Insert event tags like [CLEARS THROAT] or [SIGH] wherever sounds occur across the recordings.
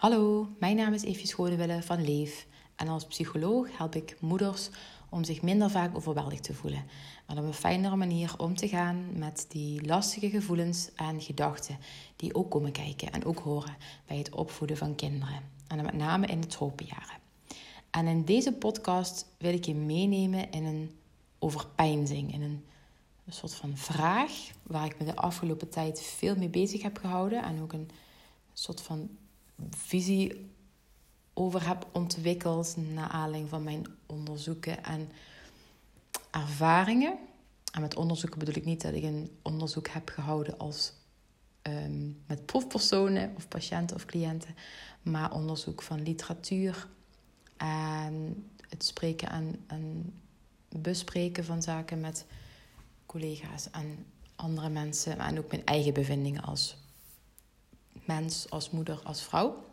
Hallo, mijn naam is Evie Schonewille van Leef. En als psycholoog help ik moeders om zich minder vaak overweldigd te voelen. En op een fijnere manier om te gaan met die lastige gevoelens en gedachten die ook komen kijken en ook horen bij het opvoeden van kinderen. En met name in de tropenjaren. En in deze podcast wil ik je meenemen in een overpeinzing, in een soort van vraag waar ik me de afgelopen tijd veel mee bezig heb gehouden en ook een soort van visie over heb ontwikkeld naar aanleiding van mijn onderzoeken en ervaringen. En met onderzoeken bedoel ik niet dat ik een onderzoek heb gehouden als um, met proefpersonen of patiënten of cliënten, maar onderzoek van literatuur en het spreken en, en bespreken van zaken met collega's en andere mensen en ook mijn eigen bevindingen als mens, als moeder, als vrouw.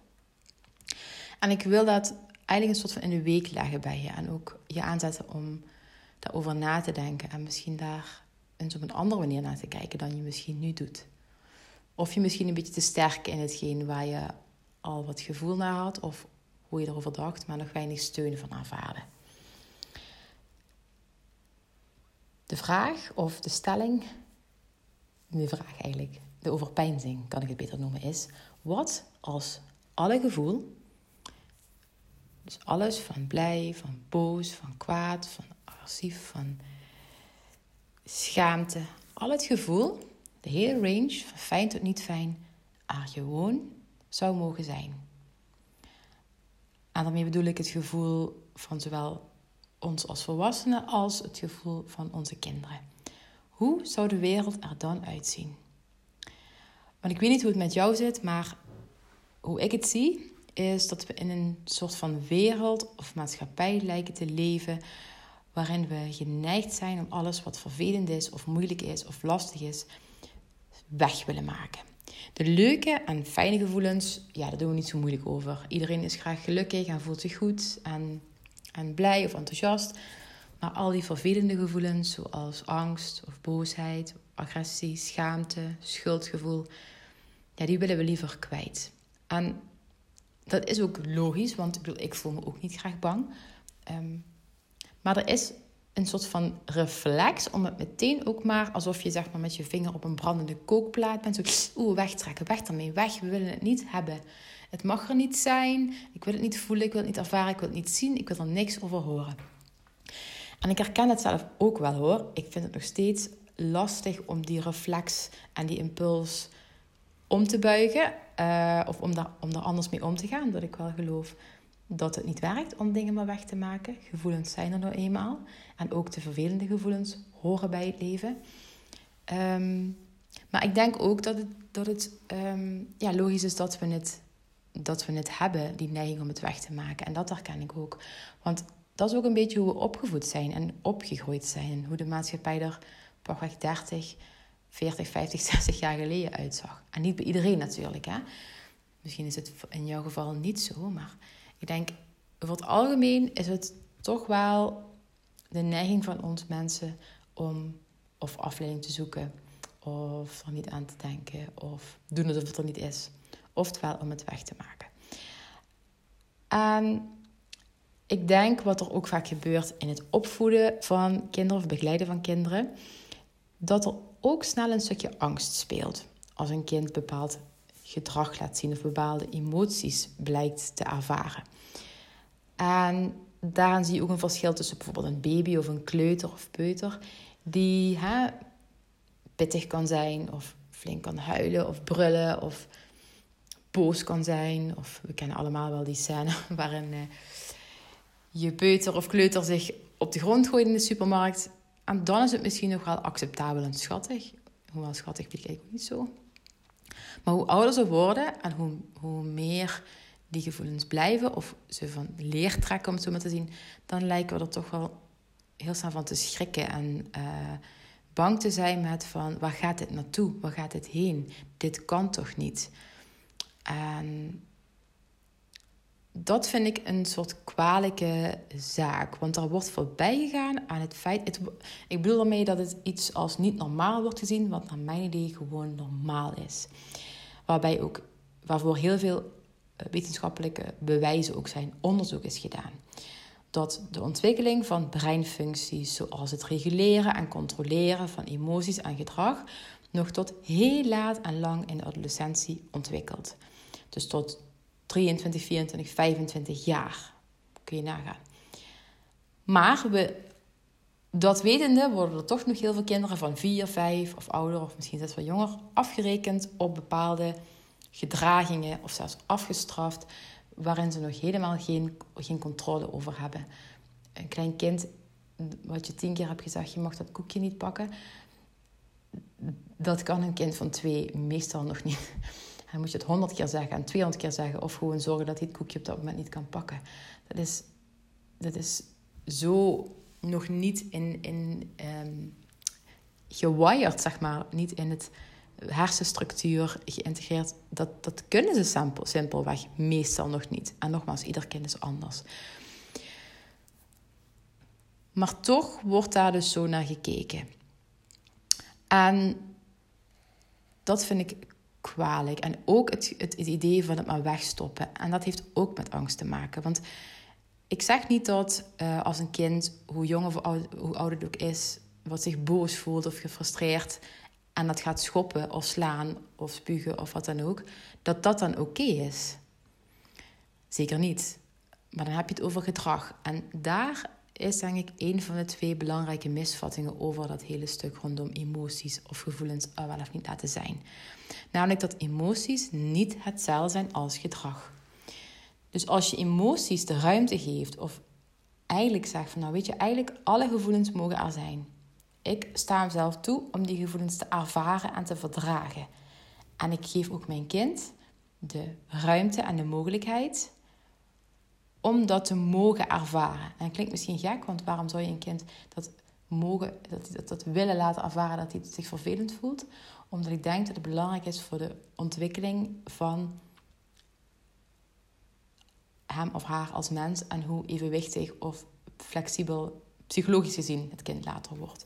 En ik wil dat eigenlijk een soort van in de week leggen bij je. En ook je aanzetten om daarover na te denken. En misschien daar eens op een andere manier naar te kijken dan je misschien nu doet. Of je misschien een beetje te sterk in hetgeen waar je al wat gevoel naar had. Of hoe je erover dacht, maar nog weinig steun van aanvaarden. De vraag of de stelling, de vraag eigenlijk, de overpeinzing kan ik het beter noemen, is: wat als alle gevoel, dus alles van blij, van boos, van kwaad, van agressief, van schaamte, al het gevoel, de hele range, van fijn tot niet fijn, er gewoon zou mogen zijn. En daarmee bedoel ik het gevoel van zowel ons als volwassenen als het gevoel van onze kinderen. Hoe zou de wereld er dan uitzien? Want ik weet niet hoe het met jou zit, maar hoe ik het zie, is dat we in een soort van wereld of maatschappij lijken te leven. waarin we geneigd zijn om alles wat vervelend is, of moeilijk is, of lastig is, weg willen maken. De leuke en fijne gevoelens, ja, daar doen we niet zo moeilijk over. Iedereen is graag gelukkig en voelt zich goed en, en blij of enthousiast. Maar al die vervelende gevoelens, zoals angst of boosheid, agressie, schaamte, schuldgevoel, ja, die willen we liever kwijt. En dat is ook logisch, want ik, bedoel, ik voel me ook niet graag bang. Ehm, maar er is een soort van reflex om het meteen ook maar alsof je zeg maar met je vinger op een brandende kookplaat bent. Zo, oeh, wegtrekken, weg ermee, weg. We willen het niet hebben. Het mag er niet zijn. Ik wil het niet voelen, ik wil het niet ervaren, ik wil het niet zien. Ik wil er niks over horen. En ik herken het zelf ook wel hoor. Ik vind het nog steeds lastig om die reflex en die impuls om te buigen. Uh, of om daar, om daar anders mee om te gaan. Dat ik wel geloof dat het niet werkt om dingen maar weg te maken. Gevoelens zijn er nou eenmaal. En ook de vervelende gevoelens horen bij het leven. Um, maar ik denk ook dat het, dat het um, ja, logisch is dat we, het, dat we het hebben, die neiging om het weg te maken. En dat herken ik ook. Want dat is ook een beetje hoe we opgevoed zijn en opgegroeid zijn. Hoe de maatschappij er pakweg 30, 40, 50, 60 jaar geleden uitzag. En niet bij iedereen natuurlijk. Hè? Misschien is het in jouw geval niet zo, maar ik denk over het algemeen is het toch wel de neiging van ons mensen om of afleiding te zoeken, of er niet aan te denken, of doen alsof het er niet is. Oftewel om het weg te maken. En ik denk wat er ook vaak gebeurt in het opvoeden van kinderen of begeleiden van kinderen, dat er ook snel een stukje angst speelt. Als een kind bepaald gedrag laat zien of bepaalde emoties blijkt te ervaren. En daarin zie je ook een verschil tussen bijvoorbeeld een baby of een kleuter of peuter, die hè, pittig kan zijn of flink kan huilen of brullen of boos kan zijn. Of we kennen allemaal wel die scène [LAUGHS] waarin uh, je peuter of kleuter zich op de grond gooit in de supermarkt. En dan is het misschien nog wel acceptabel en schattig. Hoewel schattig vind ik ook niet zo. Maar hoe ouder ze worden en hoe, hoe meer die gevoelens blijven of ze van leer trekken, om het zo maar te zien, dan lijken we er toch wel heel snel van te schrikken en uh, bang te zijn met van waar gaat dit naartoe? Waar gaat dit heen? Dit kan toch niet? En dat vind ik een soort kwalijke zaak. Want er wordt voorbij gegaan aan het feit. Het, ik bedoel daarmee dat het iets als niet normaal wordt gezien, wat naar mijn idee gewoon normaal is. Waarbij ook, waarvoor heel veel wetenschappelijke bewijzen ook zijn, onderzoek is gedaan. Dat de ontwikkeling van breinfuncties, zoals het reguleren en controleren van emoties en gedrag, nog tot heel laat en lang in de adolescentie ontwikkelt. Dus tot 23, 24, 25 jaar. Kun je nagaan. Maar we, dat wetende worden er toch nog heel veel kinderen van 4, 5 of ouder, of misschien zelfs wel jonger, afgerekend op bepaalde gedragingen of zelfs afgestraft, waarin ze nog helemaal geen, geen controle over hebben. Een klein kind, wat je tien keer hebt gezegd, je mag dat koekje niet pakken, dat kan een kind van twee meestal nog niet. Dan moet je het honderd keer zeggen en 200 keer zeggen, of gewoon zorgen dat hij het koekje op dat moment niet kan pakken. Dat is, dat is zo nog niet in, in um, gewired, zeg maar, niet in het hersenstructuur geïntegreerd. Dat, dat kunnen ze simpel, simpelweg meestal nog niet. En nogmaals, ieder kind is anders. Maar toch wordt daar dus zo naar gekeken. En dat vind ik kwalijk. En ook het, het, het, idee van het maar wegstoppen. En dat heeft ook met angst te maken. Want ik zeg niet dat uh, als een kind, hoe jong of hoe oud het ook is, wat zich boos voelt of gefrustreerd en dat gaat schoppen of slaan of spugen of wat dan ook, dat dat dan oké is. Zeker niet. Maar dan heb je het over gedrag. En daar is denk ik een van de twee belangrijke misvattingen over dat hele stuk rondom emoties of gevoelens wel of niet laten zijn. Namelijk dat emoties niet hetzelfde zijn als gedrag. Dus als je emoties de ruimte geeft, of eigenlijk zegt van nou weet je, eigenlijk alle gevoelens mogen er zijn. Ik sta mezelf toe om die gevoelens te ervaren en te verdragen. En ik geef ook mijn kind de ruimte en de mogelijkheid om dat te mogen ervaren. En klinkt misschien gek, want waarom zou je een kind dat mogen, dat, dat, dat willen laten ervaren dat hij zich vervelend voelt? Omdat ik denk dat het belangrijk is voor de ontwikkeling van hem of haar als mens en hoe evenwichtig of flexibel psychologisch gezien het kind later wordt.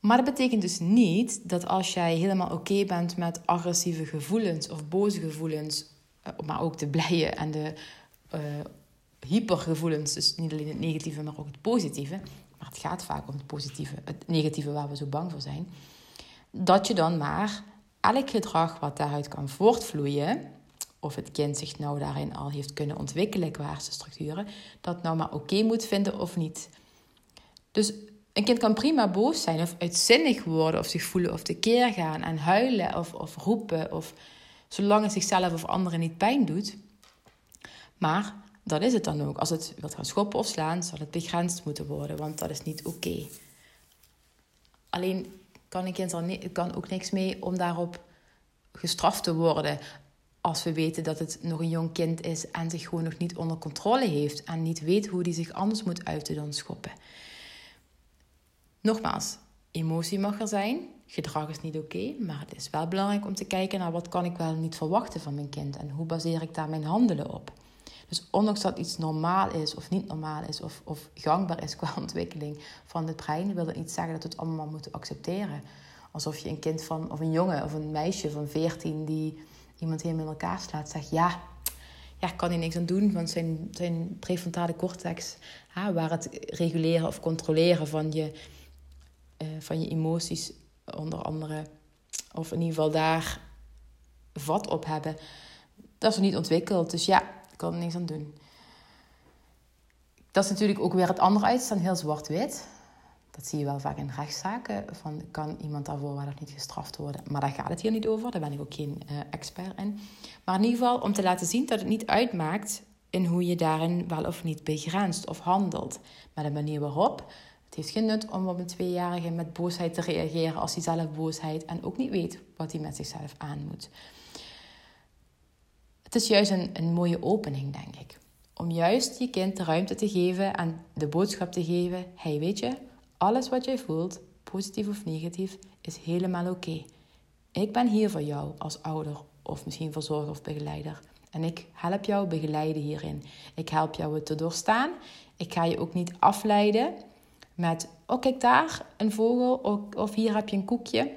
Maar dat betekent dus niet dat als jij helemaal oké bent met agressieve gevoelens of boze gevoelens, maar ook de blije en de uh, hypergevoelens, dus niet alleen het negatieve, maar ook het positieve. Maar het gaat vaak om het positieve, het negatieve waar we zo bang voor zijn. Dat je dan maar elk gedrag wat daaruit kan voortvloeien, of het kind zich nou daarin al heeft kunnen ontwikkelen qua structuren, dat nou maar oké moet vinden of niet. Dus een kind kan prima boos zijn of uitzinnig worden of zich voelen of tekeer gaan en huilen of, of roepen of zolang het zichzelf of anderen niet pijn doet. Maar dat is het dan ook. Als het wilt gaan schoppen of slaan, zal het begrensd moeten worden, want dat is niet oké. Alleen kan een kind er kan ook niks mee om daarop gestraft te worden als we weten dat het nog een jong kind is en zich gewoon nog niet onder controle heeft en niet weet hoe die zich anders moet uiten dan schoppen. Nogmaals, emotie mag er zijn, gedrag is niet oké, maar het is wel belangrijk om te kijken naar wat kan ik wel niet verwachten van mijn kind en hoe baseer ik daar mijn handelen op. Dus ondanks dat iets normaal is of niet normaal is of, of gangbaar is [LAUGHS] qua ontwikkeling van het brein, wil dat niet zeggen dat we het allemaal moeten accepteren. Alsof je een kind van, of een jongen of een meisje van 14 die iemand helemaal in elkaar slaat, zegt ja, ja, kan hij niks aan doen, want zijn, zijn prefrontale cortex, hè, waar het reguleren of controleren van je, uh, van je emoties, onder andere, of in ieder geval daar vat op hebben, dat is nog niet ontwikkeld. Dus ja, ik kan er niks aan doen. Dat is natuurlijk ook weer het andere uitstaan, heel zwart-wit. Dat zie je wel vaak in rechtszaken. Van, kan iemand daarvoor wel of niet gestraft worden? Maar daar gaat het hier niet over. Daar ben ik ook geen uh, expert in. Maar in ieder geval om te laten zien dat het niet uitmaakt... in hoe je daarin wel of niet begrenst of handelt. Maar de manier waarop... Het heeft geen nut om op een tweejarige met boosheid te reageren... als hij zelf boosheid en ook niet weet wat hij met zichzelf aan moet. Het is juist een, een mooie opening, denk ik. Om juist je kind de ruimte te geven en de boodschap te geven... Hey, weet je, alles wat jij voelt, positief of negatief, is helemaal oké. Ik ben hier voor jou als ouder of misschien verzorger of begeleider. En ik help jou begeleiden hierin. Ik help jou het te doorstaan. Ik ga je ook niet afleiden met: oh, kijk daar, een vogel. Of hier heb je een koekje.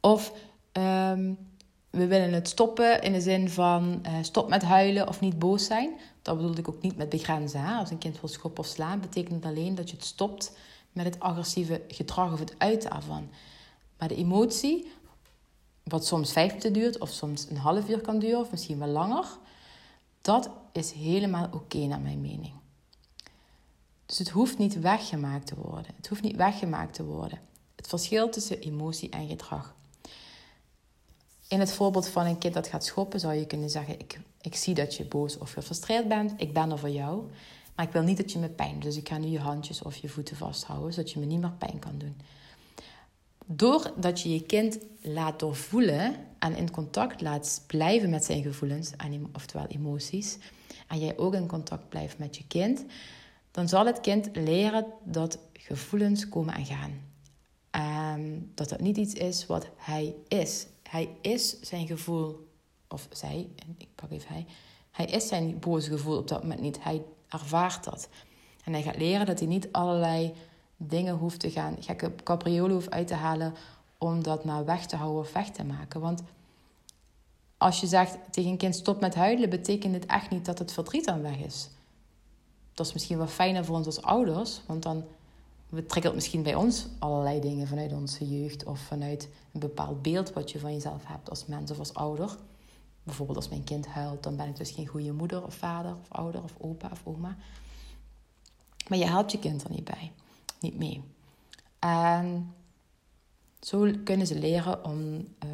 Of um, we willen het stoppen in de zin van uh, stop met huilen of niet boos zijn. Dat bedoel ik ook niet met begrenzen. Hè? Als een kind wil schoppen of slaan, betekent het alleen dat je het stopt met het agressieve gedrag of het uiten ervan. Maar de emotie, wat soms vijf minuten duurt of soms een half uur kan duren of misschien wel langer, dat is helemaal oké naar mijn mening. Dus het hoeft niet weggemaakt te worden. Het hoeft niet weggemaakt te worden. Het verschil tussen emotie en gedrag. In het voorbeeld van een kind dat gaat schoppen zou je kunnen zeggen: ik, ik zie dat je boos of gefrustreerd bent. Ik ben er voor jou. Maar ik wil niet dat je me pijn. Dus ik ga nu je handjes of je voeten vasthouden, zodat je me niet meer pijn kan doen. Doordat je je kind laat doorvoelen en in contact laat blijven met zijn gevoelens, oftewel emoties, en jij ook in contact blijft met je kind, dan zal het kind leren dat gevoelens komen en gaan. Um, dat dat niet iets is wat hij is. Hij is zijn gevoel, of zij, ik pak even hij, hij is zijn boze gevoel op dat moment niet. Hij ervaart dat. En hij gaat leren dat hij niet allerlei dingen hoeft te gaan, gekke capriolen hoeft uit te halen om dat maar weg te houden of weg te maken. Want als je zegt tegen een kind stop met huilen, betekent het echt niet dat het verdriet dan weg is. Dat is misschien wel fijner voor ons als ouders, want dan triggert misschien bij ons allerlei dingen vanuit onze jeugd of vanuit een bepaald beeld wat je van jezelf hebt als mens of als ouder. Bijvoorbeeld als mijn kind huilt, dan ben ik dus geen goede moeder of vader of ouder of opa of oma. Maar je helpt je kind er niet bij, niet mee. En zo kunnen ze leren om uh,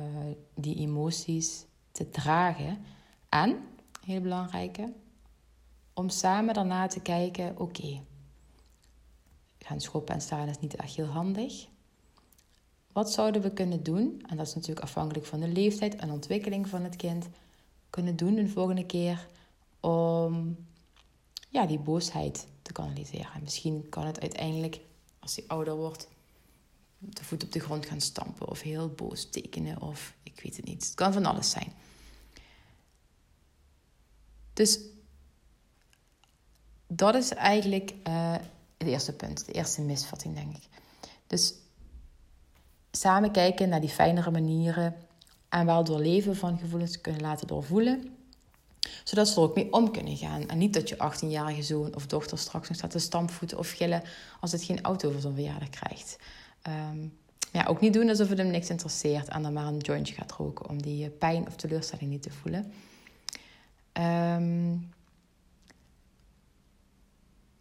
die emoties te dragen. En, heel belangrijke, om samen daarna te kijken: oké, gaan schoppen en staan is niet echt heel handig. Wat zouden we kunnen doen? En dat is natuurlijk afhankelijk van de leeftijd en ontwikkeling van het kind. Kunnen doen de volgende keer om ja, die boosheid te kanaliseren. misschien kan het uiteindelijk, als hij ouder wordt, de voet op de grond gaan stampen of heel boos tekenen of ik weet het niet. Het kan van alles zijn. Dus dat is eigenlijk uh, het eerste punt, de eerste misvatting, denk ik. Dus samen kijken naar die fijnere manieren en wel door leven van gevoelens kunnen laten doorvoelen zodat ze er ook mee om kunnen gaan. En niet dat je 18-jarige zoon of dochter straks nog staat te stampvoeten of gillen als het geen auto voor zo'n verjaardag krijgt. Um, ja, ook niet doen alsof het hem niks interesseert en dan maar een jointje gaat roken om die eh, pijn of teleurstelling niet te voelen. Um,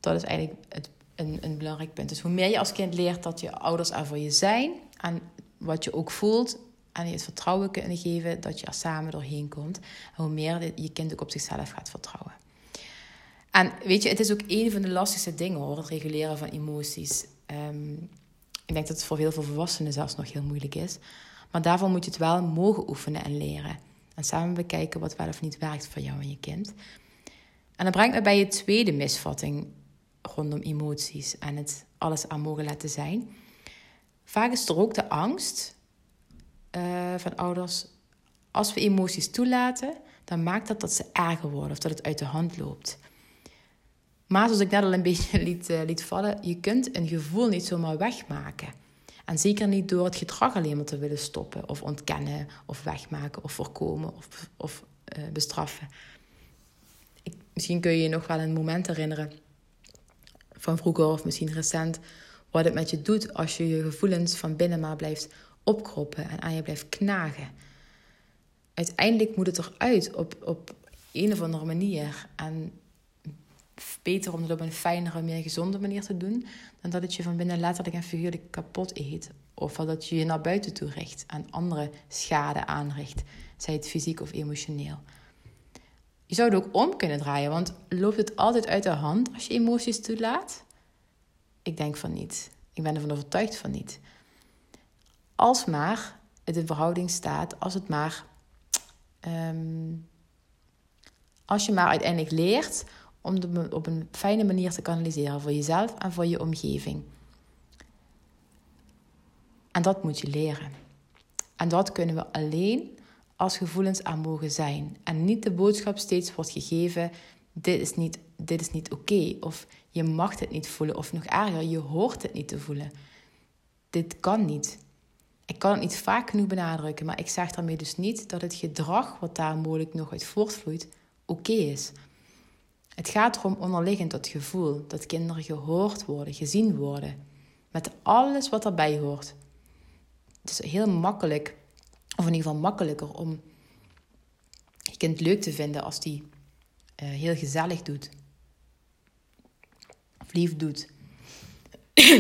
dat is eigenlijk het, een, een belangrijk punt. Dus hoe meer je als kind leert dat je ouders er voor je zijn en wat je ook voelt, en je het vertrouwen kunnen geven dat je er samen doorheen komt. Hoe meer je kind ook op zichzelf gaat vertrouwen. En weet je, het is ook een van de lastigste dingen hoor, het reguleren van emoties. Um, ik denk dat het voor heel veel volwassenen zelfs nog heel moeilijk is. Maar daarvoor moet je het wel mogen oefenen en leren. En samen bekijken wat wel of niet werkt voor jou en je kind. En dat brengt me bij je tweede misvatting rondom emoties en het alles aan mogen laten zijn. Vaak is er ook de angst uh, van ouders. Als we emoties toelaten, dan maakt dat dat ze erger worden of dat het uit de hand loopt. Maar zoals ik net al een [LAUGHS] beetje liet, uh, liet vallen, je kunt een gevoel niet zomaar wegmaken. En zeker niet door het gedrag alleen maar te willen stoppen, of ontkennen, of wegmaken, of voorkomen, of, of uh, bestraffen. Ik, misschien kun je je nog wel een moment herinneren van vroeger of misschien recent, wat het met je doet als je je gevoelens van binnen maar blijft opkroppen en aan je blijft knagen. Uiteindelijk moet het eruit op, op een of andere manier. En beter om het op een fijnere, meer gezonde manier te doen, dan dat het je van binnen letterlijk en figuurlijk kapot eet. Of dat je je naar buiten toe richt en andere schade aanricht, zij het fysiek of emotioneel. Je zou het ook om kunnen draaien, want loopt het altijd uit de hand als je emoties toelaat? Ik denk van niet. Ik ben ervan overtuigd van niet. Als maar het in verhouding staat, als het maar. Ehm, als je maar uiteindelijk leert om het op een fijne manier te kanaliseren voor jezelf en voor je omgeving. En dat moet je leren. En dat kunnen we alleen als gevoelens aan mogen zijn. En niet de boodschap steeds wordt gegeven: dit is niet, dit is niet oké. Of je mag het niet voelen. Of nog erger, je hoort het niet te voelen. Dit kan niet. ik kan het niet vaak genoeg benadrukken, maar ik zeg daarmee dus niet dat het gedrag wat daar mogelijk nog uit voortvloeit oké is. Het gaat erom onderliggend dat gevoel dat kinderen gehoord worden, gezien worden, met alles wat erbij hoort. Het is heel makkelijk, of in ieder geval makkelijker, om je kind leuk te vinden als die uh, heel gezellig doet, of lief doet. [CLEARS THROAT]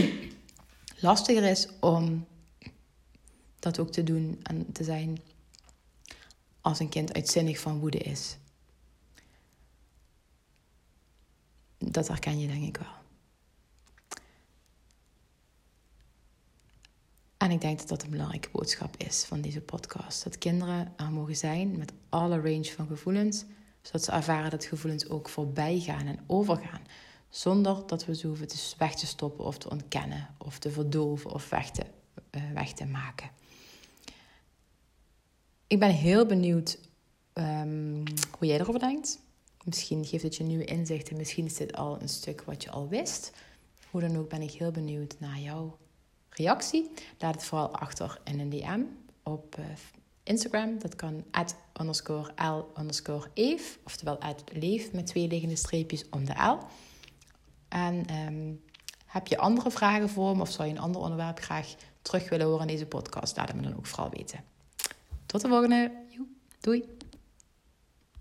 Lastiger is om dat ook te doen en te zijn als een kind uitzinnig van woede is. Dat herken je denk ik wel. En ik denk dat dat een belangrijke boodschap is van deze podcast. Dat kinderen er mogen zijn met alle range van gevoelens, zodat ze ervaren dat gevoelens ook voorbij gaan en overgaan. Zonder dat we ze hoeven te weg te stoppen of te ontkennen of te verdoven of weg te, uh, weg te maken. Ik ben heel benieuwd um, hoe jij erover denkt. Misschien geeft het je nieuwe inzichten. Misschien is dit al een stuk wat je al wist. Hoe dan ook ben ik heel benieuwd naar jouw reactie. Laat het vooral achter in een DM op uh, Instagram. Dat kan at underscore l underscore eve. Oftewel at leef met twee liggende streepjes om de l. En um, heb je andere vragen voor me of zou je een ander onderwerp graag terug willen horen in deze podcast? Laat het me dan ook vooral weten. Tot de volgende. Doei.